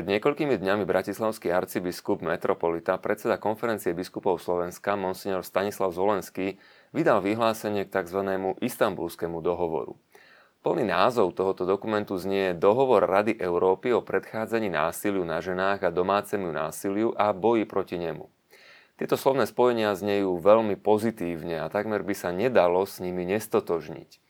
Pred niekoľkými dňami bratislavský arcibiskup metropolita, predseda konferencie biskupov Slovenska, monsignor Stanislav Zolenský, vydal vyhlásenie k tzv. istambulskému dohovoru. Plný názov tohoto dokumentu znie Dohovor Rady Európy o predchádzaní násiliu na ženách a domácemu násiliu a boji proti nemu. Tieto slovné spojenia znejú veľmi pozitívne a takmer by sa nedalo s nimi nestotožniť.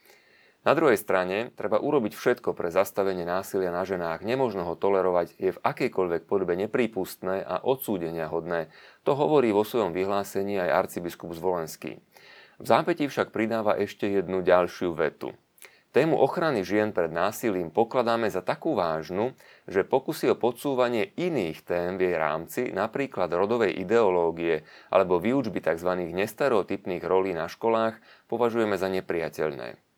Na druhej strane, treba urobiť všetko pre zastavenie násilia na ženách. Nemožno ho tolerovať, je v akejkoľvek podobe neprípustné a odsúdenia hodné. To hovorí vo svojom vyhlásení aj arcibiskup Zvolenský. V zápätí však pridáva ešte jednu ďalšiu vetu. Tému ochrany žien pred násilím pokladáme za takú vážnu, že pokusy o podsúvanie iných tém v jej rámci, napríklad rodovej ideológie alebo výučby tzv. nestereotypných rolí na školách, považujeme za nepriateľné.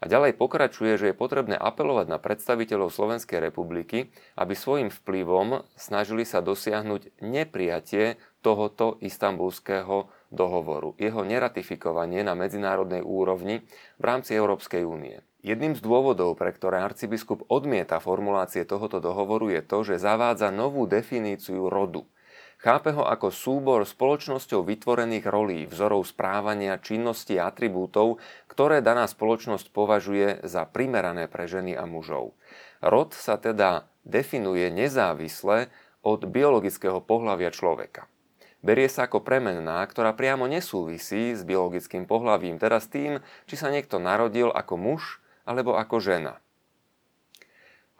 A ďalej pokračuje, že je potrebné apelovať na predstaviteľov Slovenskej republiky, aby svojim vplyvom snažili sa dosiahnuť neprijatie tohoto istambulského dohovoru, jeho neratifikovanie na medzinárodnej úrovni v rámci Európskej únie. Jedným z dôvodov, pre ktoré arcibiskup odmieta formulácie tohoto dohovoru je to, že zavádza novú definíciu rodu – Chápe ho ako súbor spoločnosťou vytvorených rolí, vzorov správania, činnosti a atribútov, ktoré daná spoločnosť považuje za primerané pre ženy a mužov. Rod sa teda definuje nezávisle od biologického pohľavia človeka. Berie sa ako premenná, ktorá priamo nesúvisí s biologickým pohľavím, teda s tým, či sa niekto narodil ako muž alebo ako žena.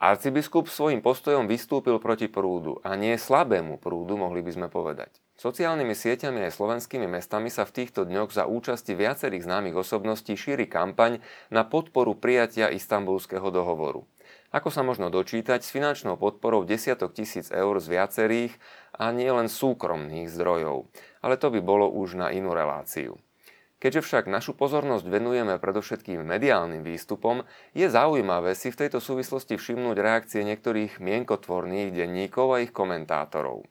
Arcibiskup svojim postojom vystúpil proti prúdu a nie slabému prúdu, mohli by sme povedať. Sociálnymi sieťami aj slovenskými mestami sa v týchto dňoch za účasti viacerých známych osobností šíri kampaň na podporu prijatia istambulského dohovoru. Ako sa možno dočítať, s finančnou podporou desiatok tisíc eur z viacerých a nie len súkromných zdrojov. Ale to by bolo už na inú reláciu. Keďže však našu pozornosť venujeme predovšetkým mediálnym výstupom, je zaujímavé si v tejto súvislosti všimnúť reakcie niektorých mienkotvorných denníkov a ich komentátorov.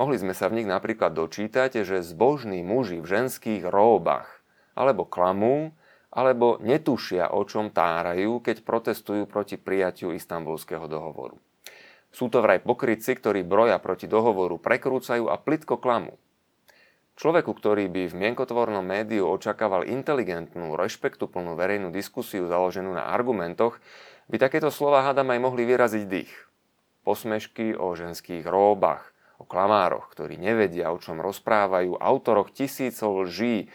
Mohli sme sa v nich napríklad dočítať, že zbožní muži v ženských róbach alebo klamú, alebo netušia, o čom tárajú, keď protestujú proti prijatiu istambulského dohovoru. Sú to vraj pokrytci, ktorí broja proti dohovoru prekrúcajú a plitko klamú. Človeku, ktorý by v mienkotvornom médiu očakával inteligentnú, rešpektuplnú verejnú diskusiu založenú na argumentoch, by takéto slova hádam aj mohli vyraziť dých. Posmešky o ženských róbach, o klamároch, ktorí nevedia, o čom rozprávajú, autoroch tisícov lží,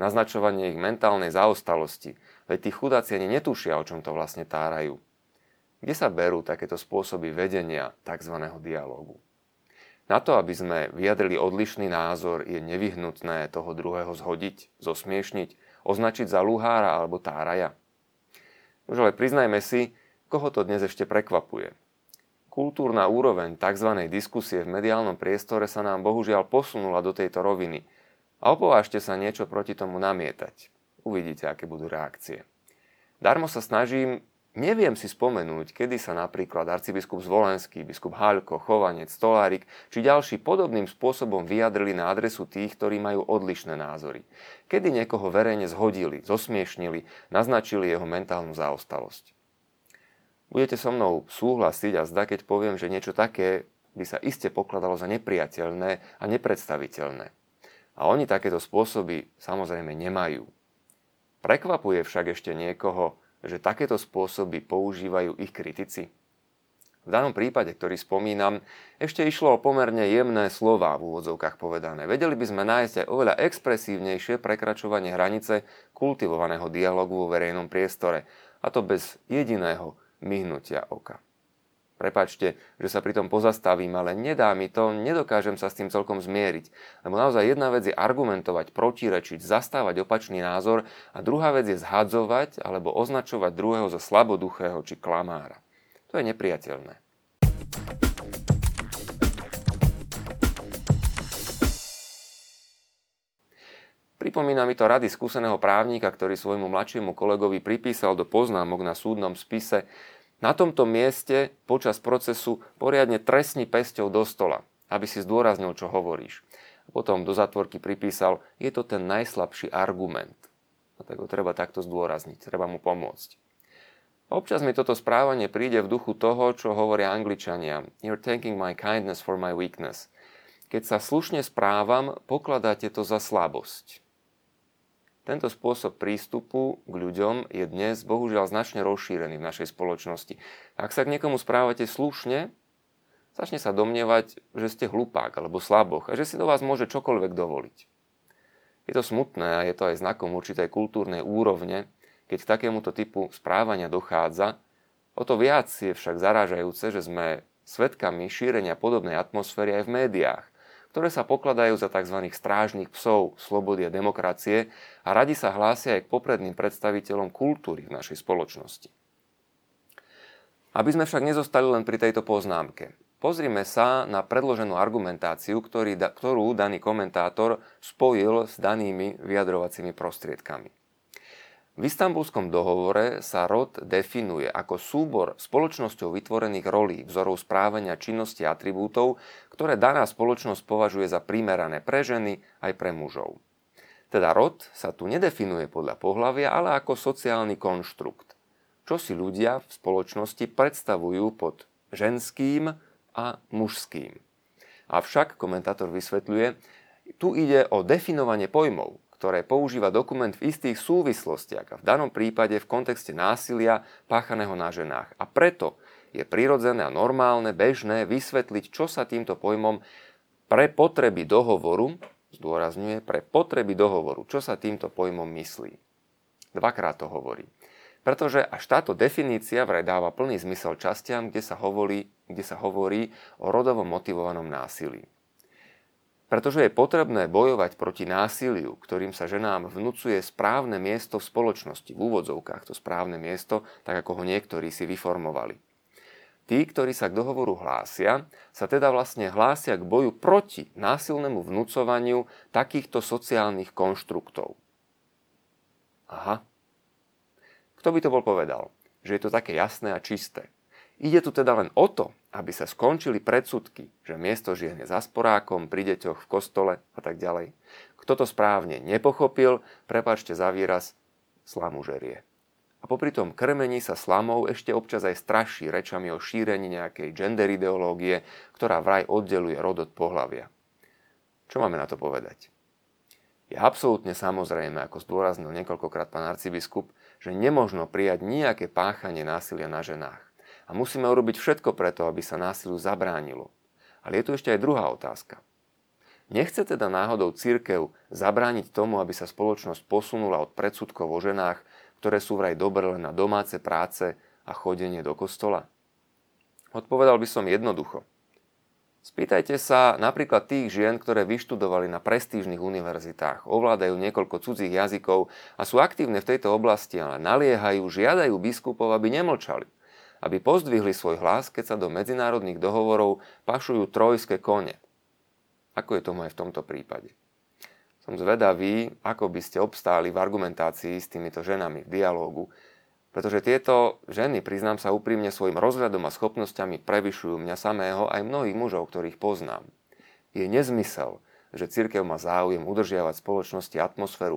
naznačovanie ich mentálnej zaostalosti, veď tí chudáci ani netušia, o čom to vlastne tárajú. Kde sa berú takéto spôsoby vedenia tzv. dialógu? Na to, aby sme vyjadrili odlišný názor, je nevyhnutné toho druhého zhodiť, zosmiešniť, označiť za luhára alebo táraja. Už ale priznajme si, koho to dnes ešte prekvapuje. Kultúrna úroveň tzv. diskusie v mediálnom priestore sa nám bohužiaľ posunula do tejto roviny. A opovážte sa niečo proti tomu namietať. Uvidíte, aké budú reakcie. Darmo sa snažím Neviem si spomenúť, kedy sa napríklad arcibiskup Zvolenský, biskup Haľko, Chovanec, Stolárik či ďalší podobným spôsobom vyjadrili na adresu tých, ktorí majú odlišné názory. Kedy niekoho verejne zhodili, zosmiešnili, naznačili jeho mentálnu zaostalosť. Budete so mnou súhlasiť a zda, keď poviem, že niečo také by sa iste pokladalo za nepriateľné a nepredstaviteľné. A oni takéto spôsoby samozrejme nemajú. Prekvapuje však ešte niekoho, že takéto spôsoby používajú ich kritici? V danom prípade, ktorý spomínam, ešte išlo o pomerne jemné slova v úvodzovkách povedané. Vedeli by sme nájsť aj oveľa expresívnejšie prekračovanie hranice kultivovaného dialogu vo verejnom priestore, a to bez jediného myhnutia oka. Prepačte, že sa pri tom pozastavím, ale nedá mi to, nedokážem sa s tým celkom zmieriť. Lebo naozaj jedna vec je argumentovať, protirečiť, zastávať opačný názor a druhá vec je zhadzovať alebo označovať druhého za slaboduchého či klamára. To je nepriateľné. Pripomína mi to rady skúseného právnika, ktorý svojmu mladšiemu kolegovi pripísal do poznámok na súdnom spise na tomto mieste počas procesu poriadne trestni pesťou do stola, aby si zdôraznil, čo hovoríš. Potom do zatvorky pripísal, je to ten najslabší argument. A tak ho treba takto zdôrazniť, treba mu pomôcť. Občas mi toto správanie príde v duchu toho, čo hovoria angličania. You're taking my kindness for my weakness. Keď sa slušne správam, pokladáte to za slabosť. Tento spôsob prístupu k ľuďom je dnes bohužiaľ značne rozšírený v našej spoločnosti. Ak sa k niekomu správate slušne, začne sa domnievať, že ste hlupák alebo slaboch a že si do vás môže čokoľvek dovoliť. Je to smutné a je to aj znakom určitej kultúrnej úrovne, keď k takémuto typu správania dochádza, o to viac je však zarážajúce, že sme svetkami šírenia podobnej atmosféry aj v médiách, ktoré sa pokladajú za tzv. strážnych psov slobody a demokracie a radi sa hlásia aj k popredným predstaviteľom kultúry v našej spoločnosti. Aby sme však nezostali len pri tejto poznámke. Pozrime sa na predloženú argumentáciu, ktorú daný komentátor spojil s danými vyjadrovacími prostriedkami. V istambulskom dohovore sa rod definuje ako súbor spoločnosťou vytvorených rolí, vzorov správania, činnosti a atribútov, ktoré daná spoločnosť považuje za primerané pre ženy aj pre mužov. Teda rod sa tu nedefinuje podľa pohlavia, ale ako sociálny konštrukt. Čo si ľudia v spoločnosti predstavujú pod ženským a mužským. Avšak, komentátor vysvetľuje, tu ide o definovanie pojmov, ktoré používa dokument v istých súvislostiach a v danom prípade v kontexte násilia páchaného na ženách. A preto je prirodzené a normálne, bežné vysvetliť, čo sa týmto pojmom pre potreby dohovoru, zdôrazňuje, pre potreby dohovoru, čo sa týmto pojmom myslí. Dvakrát to hovorí. Pretože až táto definícia vraj dáva plný zmysel častiam, kde sa hovorí, kde sa hovorí o rodovo motivovanom násilí. Pretože je potrebné bojovať proti násiliu, ktorým sa ženám vnúcuje správne miesto v spoločnosti, v úvodzovkách to správne miesto, tak ako ho niektorí si vyformovali. Tí, ktorí sa k dohovoru hlásia, sa teda vlastne hlásia k boju proti násilnému vnúcovaniu takýchto sociálnych konštruktov. Aha. Kto by to bol povedal? Že je to také jasné a čisté. Ide tu teda len o to, aby sa skončili predsudky, že miesto žien je za sporákom, pri deťoch, v kostole a tak ďalej. Kto to správne nepochopil, prepačte za výraz, slamu žerie. A popri tom krmení sa slamou ešte občas aj straší rečami o šírení nejakej gender ideológie, ktorá vraj oddeluje rod od pohlavia. Čo máme na to povedať? Je absolútne samozrejme, ako zdôraznil niekoľkokrát pán arcibiskup, že nemožno prijať nejaké páchanie násilia na ženách. A musíme urobiť všetko preto, aby sa násiliu zabránilo. Ale je tu ešte aj druhá otázka. Nechce teda náhodou církev zabrániť tomu, aby sa spoločnosť posunula od predsudkov o ženách, ktoré sú vraj dobré len na domáce práce a chodenie do kostola? Odpovedal by som jednoducho. Spýtajte sa napríklad tých žien, ktoré vyštudovali na prestížnych univerzitách, ovládajú niekoľko cudzích jazykov a sú aktívne v tejto oblasti, ale naliehajú, žiadajú biskupov, aby nemlčali aby pozdvihli svoj hlas, keď sa do medzinárodných dohovorov pašujú trojské kone. Ako je tomu aj v tomto prípade? Som zvedavý, ako by ste obstáli v argumentácii s týmito ženami v dialógu, pretože tieto ženy, priznám sa úprimne, svojim rozhľadom a schopnosťami prevyšujú mňa samého aj mnohých mužov, ktorých poznám. Je nezmysel, že církev má záujem udržiavať spoločnosti atmosféru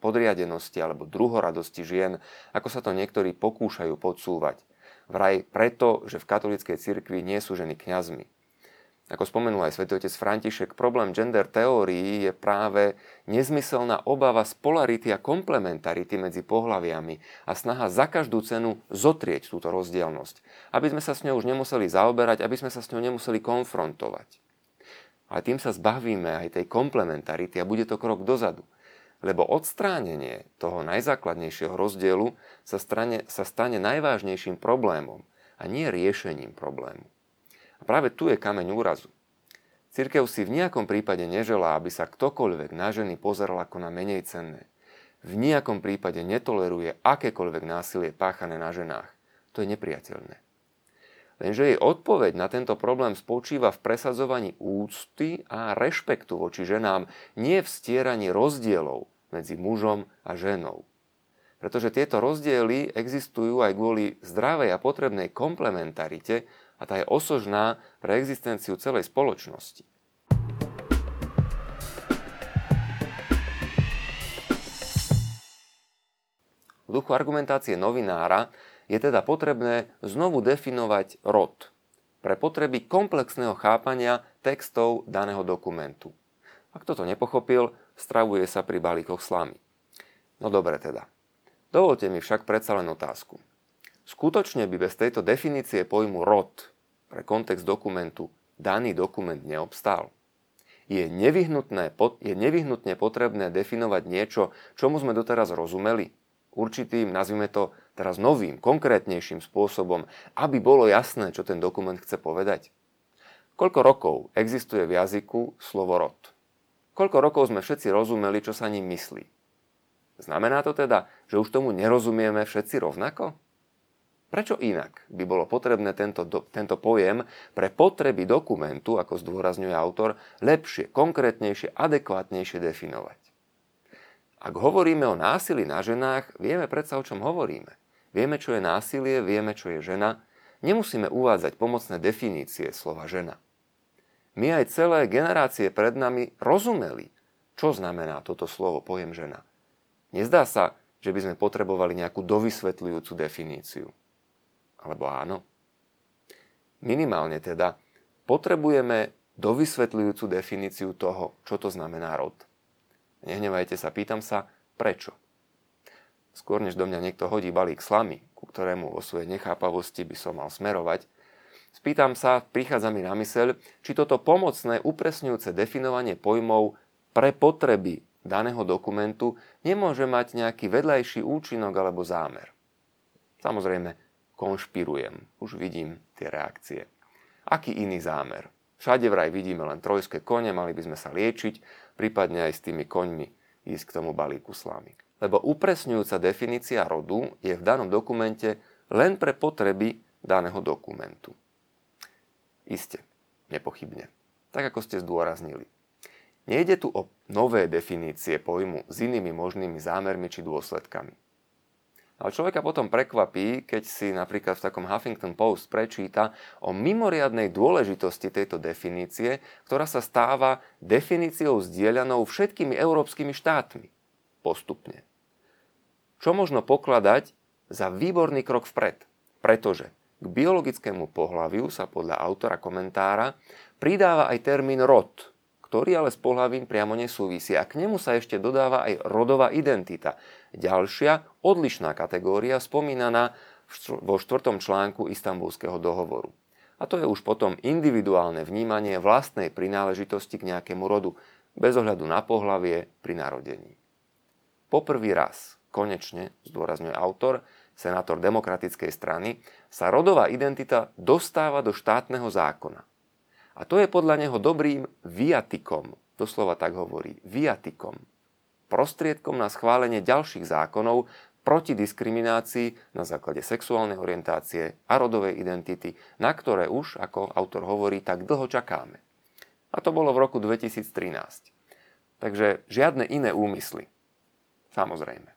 podriadenosti alebo druhoradosti žien, ako sa to niektorí pokúšajú podsúvať – vraj preto, že v katolíckej cirkvi nie sú ženy kňazmi. Ako spomenul aj svätý otec František, problém gender teórií je práve nezmyselná obava z polarity a komplementarity medzi pohľaviami a snaha za každú cenu zotrieť túto rozdielnosť, aby sme sa s ňou už nemuseli zaoberať, aby sme sa s ňou nemuseli konfrontovať. Ale tým sa zbavíme aj tej komplementarity a bude to krok dozadu lebo odstránenie toho najzákladnejšieho rozdielu sa, strane, sa stane najvážnejším problémom a nie riešením problému. A práve tu je kameň úrazu. Cirkev si v nejakom prípade neželá, aby sa ktokoľvek na ženy pozeral ako na menej cenné. V nejakom prípade netoleruje akékoľvek násilie páchané na ženách. To je nepriateľné. Lenže jej odpoveď na tento problém spočíva v presadzovaní úcty a rešpektu voči ženám, nie v stieraní rozdielov, medzi mužom a ženou. Pretože tieto rozdiely existujú aj kvôli zdravej a potrebnej komplementarite a tá je osožná pre existenciu celej spoločnosti. V duchu argumentácie novinára je teda potrebné znovu definovať rod pre potreby komplexného chápania textov daného dokumentu. Ak toto nepochopil, stravuje sa pri balíkoch slamy. No dobre teda. Dovolte mi však predsa len otázku. Skutočne by bez tejto definície pojmu rod pre kontext dokumentu daný dokument neobstál? Je nevyhnutné, je nevyhnutne potrebné definovať niečo, čomu sme doteraz rozumeli? Určitým, nazvime to teraz novým, konkrétnejším spôsobom, aby bolo jasné, čo ten dokument chce povedať? Koľko rokov existuje v jazyku slovo rod? Koľko rokov sme všetci rozumeli, čo sa ním myslí? Znamená to teda, že už tomu nerozumieme všetci rovnako? Prečo inak by bolo potrebné tento, do, tento pojem pre potreby dokumentu, ako zdôrazňuje autor, lepšie, konkrétnejšie, adekvátnejšie definovať? Ak hovoríme o násilí na ženách, vieme predsa, o čom hovoríme. Vieme, čo je násilie, vieme, čo je žena. Nemusíme uvádzať pomocné definície slova žena. My aj celé generácie pred nami rozumeli, čo znamená toto slovo pojem žena. Nezdá sa, že by sme potrebovali nejakú dovysvetľujúcu definíciu. Alebo áno? Minimálne teda potrebujeme dovysvetľujúcu definíciu toho, čo to znamená rod. Nehnevajte sa, pýtam sa, prečo? skôr než do mňa niekto hodí balík slamy, ku ktorému vo svojej nechápavosti by som mal smerovať, spýtam sa, prichádza mi na myseľ, či toto pomocné upresňujúce definovanie pojmov pre potreby daného dokumentu nemôže mať nejaký vedľajší účinok alebo zámer. Samozrejme, konšpirujem, už vidím tie reakcie. Aký iný zámer? Všade vraj vidíme len trojské kone, mali by sme sa liečiť, prípadne aj s tými koňmi ísť k tomu balíku slamy lebo upresňujúca definícia rodu je v danom dokumente len pre potreby daného dokumentu. Isté, nepochybne. Tak ako ste zdôraznili. Nejde tu o nové definície pojmu s inými možnými zámermi či dôsledkami. Ale človeka potom prekvapí, keď si napríklad v takom Huffington Post prečíta o mimoriadnej dôležitosti tejto definície, ktorá sa stáva definíciou zdieľanou všetkými európskymi štátmi postupne. Čo možno pokladať za výborný krok vpred, pretože k biologickému pohľaviu sa podľa autora komentára pridáva aj termín rod, ktorý ale s pohľavím priamo nesúvisí a k nemu sa ešte dodáva aj rodová identita. Ďalšia, odlišná kategória spomínaná vo štvrtom článku Istanbulského dohovoru. A to je už potom individuálne vnímanie vlastnej prináležitosti k nejakému rodu, bez ohľadu na pohlavie pri narodení. Poprvý raz, konečne, zdôrazňuje autor, senátor demokratickej strany, sa rodová identita dostáva do štátneho zákona. A to je podľa neho dobrým viatikom, doslova tak hovorí, viatikom, prostriedkom na schválenie ďalších zákonov proti diskriminácii na základe sexuálnej orientácie a rodovej identity, na ktoré už, ako autor hovorí, tak dlho čakáme. A to bolo v roku 2013. Takže žiadne iné úmysly. Samozrejme.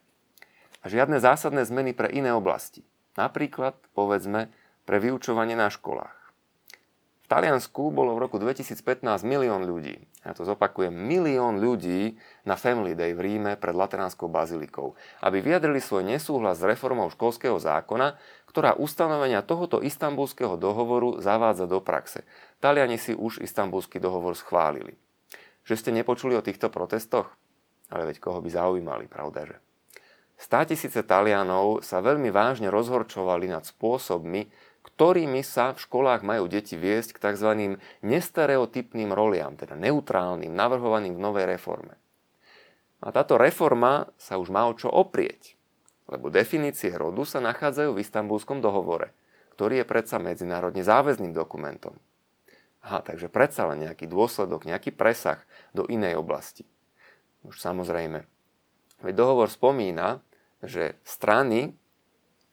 Žiadne zásadné zmeny pre iné oblasti. Napríklad, povedzme, pre vyučovanie na školách. V Taliansku bolo v roku 2015 milión ľudí. Ja to zopakujem, milión ľudí na Family Day v Ríme pred Lateránskou bazilikou, aby vyjadrili svoj nesúhlas s reformou školského zákona, ktorá ustanovenia tohoto istambulského dohovoru zavádza do praxe. Taliani si už istambulský dohovor schválili. Že ste nepočuli o týchto protestoch? Ale veď koho by zaujímali, pravdaže? Stá tisíce Talianov sa veľmi vážne rozhorčovali nad spôsobmi, ktorými sa v školách majú deti viesť k tzv. nestereotypným roliam, teda neutrálnym, navrhovaným v novej reforme. A táto reforma sa už má o čo oprieť, lebo definície rodu sa nachádzajú v istambulskom dohovore, ktorý je predsa medzinárodne záväzným dokumentom. Aha, takže predsa len nejaký dôsledok, nejaký presah do inej oblasti. Už samozrejme. Veď dohovor spomína, že strany,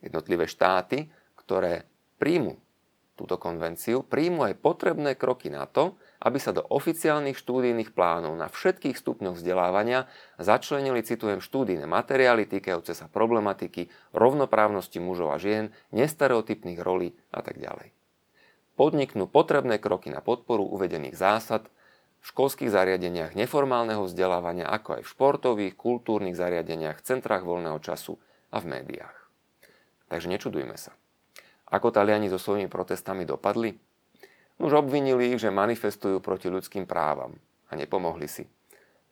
jednotlivé štáty, ktoré príjmu túto konvenciu, príjmu aj potrebné kroky na to, aby sa do oficiálnych štúdijných plánov na všetkých stupňoch vzdelávania začlenili, citujem, štúdijné materiály týkajúce sa problematiky rovnoprávnosti mužov a žien, nestereotypných rolí a tak ďalej. Podniknú potrebné kroky na podporu uvedených zásad v školských zariadeniach neformálneho vzdelávania, ako aj v športových, kultúrnych zariadeniach, centrách voľného času a v médiách. Takže nečudujme sa. Ako Taliani so svojimi protestami dopadli? Už obvinili ich, že manifestujú proti ľudským právam a nepomohli si.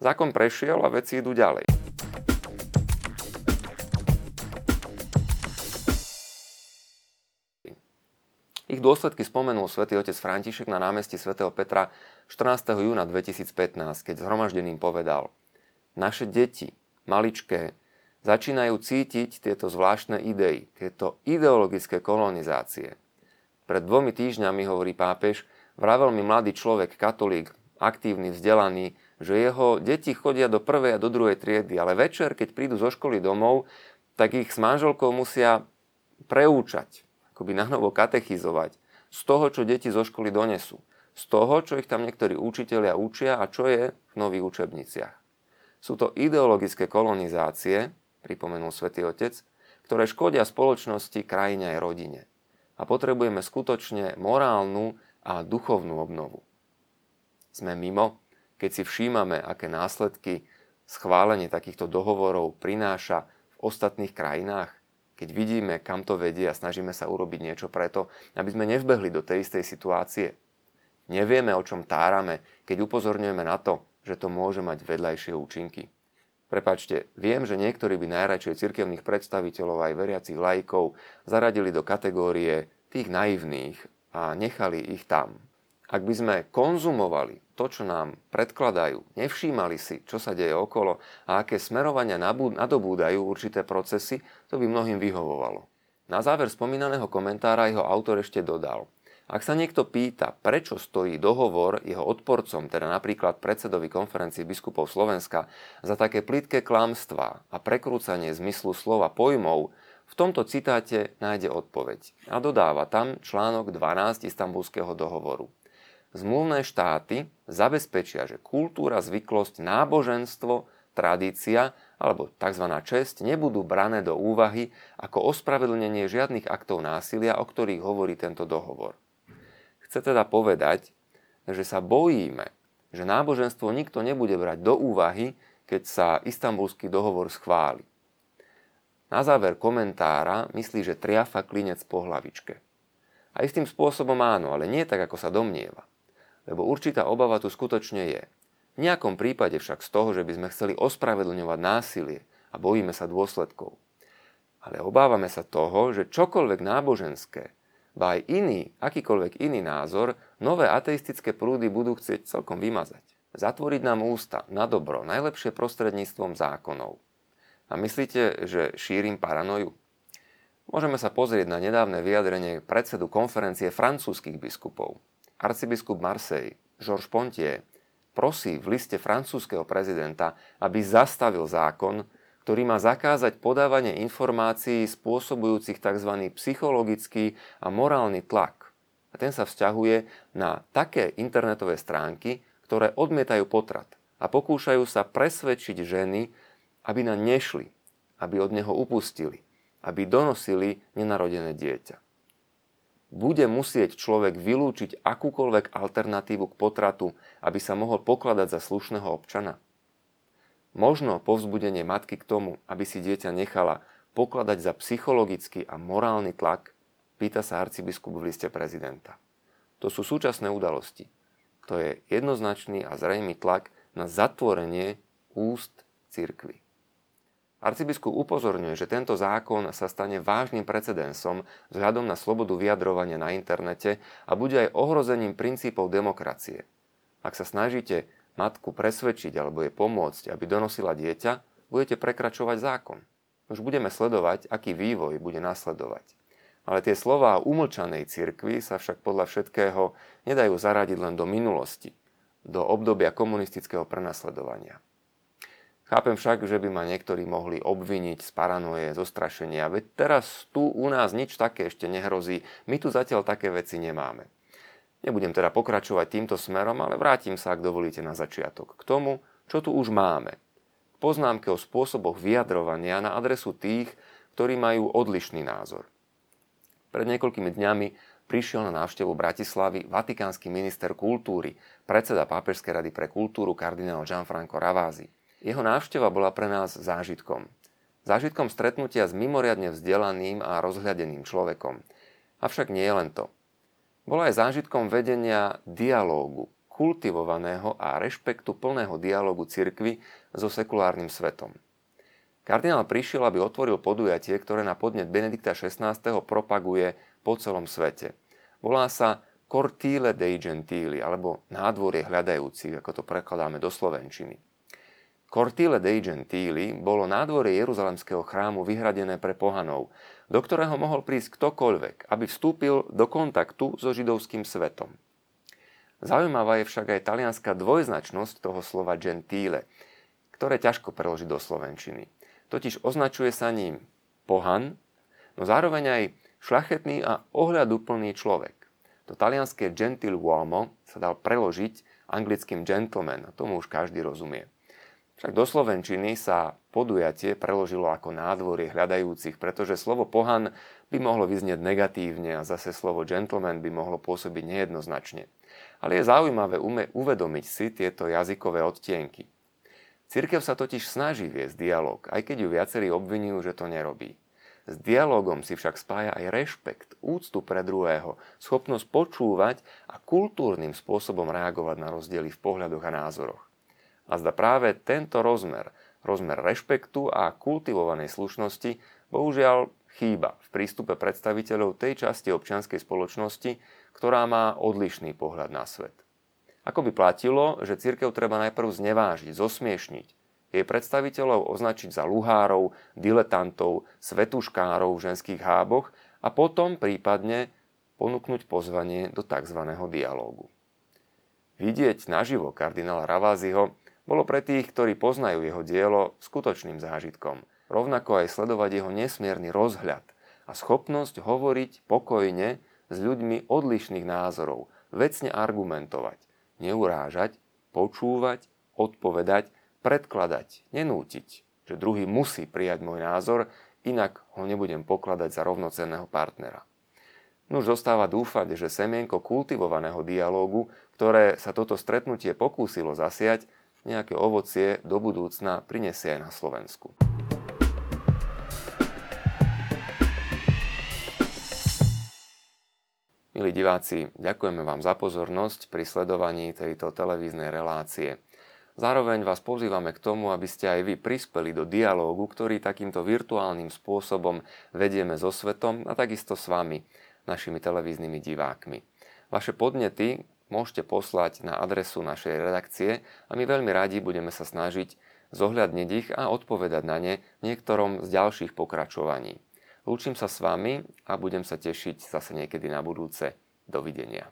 Zákon prešiel a veci idú ďalej. Ich dôsledky spomenul svätý otec František na námestí svätého Petra 14. júna 2015, keď zhromaždeným povedal Naše deti, maličké, začínajú cítiť tieto zvláštne idei, tieto ideologické kolonizácie. Pred dvomi týždňami, hovorí pápež, vravel mi mladý človek, katolík, aktívny, vzdelaný, že jeho deti chodia do prvej a do druhej triedy, ale večer, keď prídu zo školy domov, tak ich s manželkou musia preúčať, akoby na novo katechizovať z toho, čo deti zo školy donesú. Z toho, čo ich tam niektorí učitelia učia a čo je v nových učebniciach. Sú to ideologické kolonizácie, pripomenul svätý Otec, ktoré škodia spoločnosti, krajine aj rodine. A potrebujeme skutočne morálnu a duchovnú obnovu. Sme mimo, keď si všímame, aké následky schválenie takýchto dohovorov prináša v ostatných krajinách, keď vidíme, kam to vedie a snažíme sa urobiť niečo preto, aby sme nevbehli do tej istej situácie. Nevieme, o čom tárame, keď upozorňujeme na to, že to môže mať vedľajšie účinky. Prepačte, viem, že niektorí by najradšej cirkevných predstaviteľov aj veriacich lajkov zaradili do kategórie tých naivných a nechali ich tam. Ak by sme konzumovali to, čo nám predkladajú, nevšímali si, čo sa deje okolo a aké smerovania nadobúdajú určité procesy, to by mnohým vyhovovalo. Na záver spomínaného komentára jeho autor ešte dodal – ak sa niekto pýta, prečo stojí dohovor jeho odporcom, teda napríklad predsedovi konferencii biskupov Slovenska, za také plítke klamstvá a prekrúcanie zmyslu slova pojmov, v tomto citáte nájde odpoveď a dodáva tam článok 12 istambulského dohovoru. Zmluvné štáty zabezpečia, že kultúra, zvyklosť, náboženstvo, tradícia alebo tzv. česť nebudú brané do úvahy ako ospravedlnenie žiadnych aktov násilia, o ktorých hovorí tento dohovor. Chce teda povedať, že sa bojíme, že náboženstvo nikto nebude brať do úvahy, keď sa istambulský dohovor schváli. Na záver komentára myslí, že triafa klinec po hlavičke. A istým spôsobom áno, ale nie tak, ako sa domnieva. Lebo určitá obava tu skutočne je. V nejakom prípade však z toho, že by sme chceli ospravedlňovať násilie a bojíme sa dôsledkov. Ale obávame sa toho, že čokoľvek náboženské ba aj iný, akýkoľvek iný názor, nové ateistické prúdy budú chcieť celkom vymazať. Zatvoriť nám ústa na dobro, najlepšie prostredníctvom zákonov. A myslíte, že šírim paranoju? Môžeme sa pozrieť na nedávne vyjadrenie predsedu konferencie francúzskych biskupov. Arcibiskup Marseille, Georges Pontier, prosí v liste francúzského prezidenta, aby zastavil zákon, ktorý má zakázať podávanie informácií spôsobujúcich tzv. psychologický a morálny tlak. A ten sa vzťahuje na také internetové stránky, ktoré odmietajú potrat a pokúšajú sa presvedčiť ženy, aby na nešli, aby od neho upustili, aby donosili nenarodené dieťa. Bude musieť človek vylúčiť akúkoľvek alternatívu k potratu, aby sa mohol pokladať za slušného občana? Možno povzbudenie matky k tomu, aby si dieťa nechala pokladať za psychologický a morálny tlak, pýta sa arcibiskup v liste prezidenta. To sú súčasné udalosti. To je jednoznačný a zrejmý tlak na zatvorenie úst cirkvy. Arcibiskup upozorňuje, že tento zákon sa stane vážnym precedensom vzhľadom na slobodu vyjadrovania na internete a bude aj ohrozením princípov demokracie. Ak sa snažíte matku presvedčiť alebo jej pomôcť, aby donosila dieťa, budete prekračovať zákon. Už budeme sledovať, aký vývoj bude nasledovať. Ale tie slová umlčanej cirkvi sa však podľa všetkého nedajú zaradiť len do minulosti, do obdobia komunistického prenasledovania. Chápem však, že by ma niektorí mohli obviniť z paranoje, zo strašenia, veď teraz tu u nás nič také ešte nehrozí, my tu zatiaľ také veci nemáme. Nebudem teda pokračovať týmto smerom, ale vrátim sa, ak dovolíte, na začiatok. K tomu, čo tu už máme. K poznámke o spôsoboch vyjadrovania na adresu tých, ktorí majú odlišný názor. Pred niekoľkými dňami prišiel na návštevu Bratislavy vatikánsky minister kultúry, predseda Pápežskej rady pre kultúru kardinál Gianfranco Ravázi. Jeho návšteva bola pre nás zážitkom. zážitkom stretnutia s mimoriadne vzdelaným a rozhľadeným človekom. Avšak nie len to. Bola aj zážitkom vedenia dialógu, kultivovaného a rešpektu plného dialógu cirkvy so sekulárnym svetom. Kardinál prišiel, aby otvoril podujatie, ktoré na podnet Benedikta XVI. propaguje po celom svete. Volá sa Cortile dei Gentili, alebo nádvorie hľadajúcich, ako to prekladáme do Slovenčiny. Cortile dei Gentili bolo nádvorie Jeruzalemského chrámu vyhradené pre pohanov, do ktorého mohol prísť ktokoľvek, aby vstúpil do kontaktu so židovským svetom. Zaujímavá je však aj talianská dvojznačnosť toho slova gentile, ktoré ťažko preložiť do slovenčiny. Totiž označuje sa ním pohan, no zároveň aj šlachetný a ohľaduplný človek. To talianské gentil uomo sa dal preložiť anglickým gentleman, tomu už každý rozumie. Však do Slovenčiny sa podujatie preložilo ako nádvorie hľadajúcich, pretože slovo pohan by mohlo vyznieť negatívne a zase slovo gentleman by mohlo pôsobiť nejednoznačne. Ale je zaujímavé uvedomiť si tieto jazykové odtienky. Cirkev sa totiž snaží viesť dialog, aj keď ju viacerí obvinujú, že to nerobí. S dialogom si však spája aj rešpekt, úctu pre druhého, schopnosť počúvať a kultúrnym spôsobom reagovať na rozdiely v pohľadoch a názoroch. A zda práve tento rozmer, rozmer rešpektu a kultivovanej slušnosti, bohužiaľ chýba v prístupe predstaviteľov tej časti občianskej spoločnosti, ktorá má odlišný pohľad na svet. Ako by platilo, že cirkev treba najprv znevážiť, zosmiešniť, jej predstaviteľov označiť za luhárov, diletantov, svetuškárov v ženských háboch a potom prípadne ponúknuť pozvanie do tzv. dialógu. Vidieť naživo kardinála Raváziho bolo pre tých, ktorí poznajú jeho dielo, skutočným zážitkom. Rovnako aj sledovať jeho nesmierny rozhľad a schopnosť hovoriť pokojne s ľuďmi odlišných názorov, vecne argumentovať, neurážať, počúvať, odpovedať, predkladať, nenútiť, že druhý musí prijať môj názor, inak ho nebudem pokladať za rovnocenného partnera. Nuž zostáva dúfať, že semienko kultivovaného dialógu, ktoré sa toto stretnutie pokúsilo zasiať, nejaké ovocie do budúcna prinesie aj na Slovensku. Milí diváci, ďakujeme vám za pozornosť pri sledovaní tejto televíznej relácie. Zároveň vás pozývame k tomu, aby ste aj vy prispeli do dialógu, ktorý takýmto virtuálnym spôsobom vedieme so svetom a takisto s vami, našimi televíznymi divákmi. Vaše podnety môžete poslať na adresu našej redakcie a my veľmi radi budeme sa snažiť zohľadniť ich a odpovedať na ne v niektorom z ďalších pokračovaní. Lúčim sa s vami a budem sa tešiť zase niekedy na budúce. Dovidenia.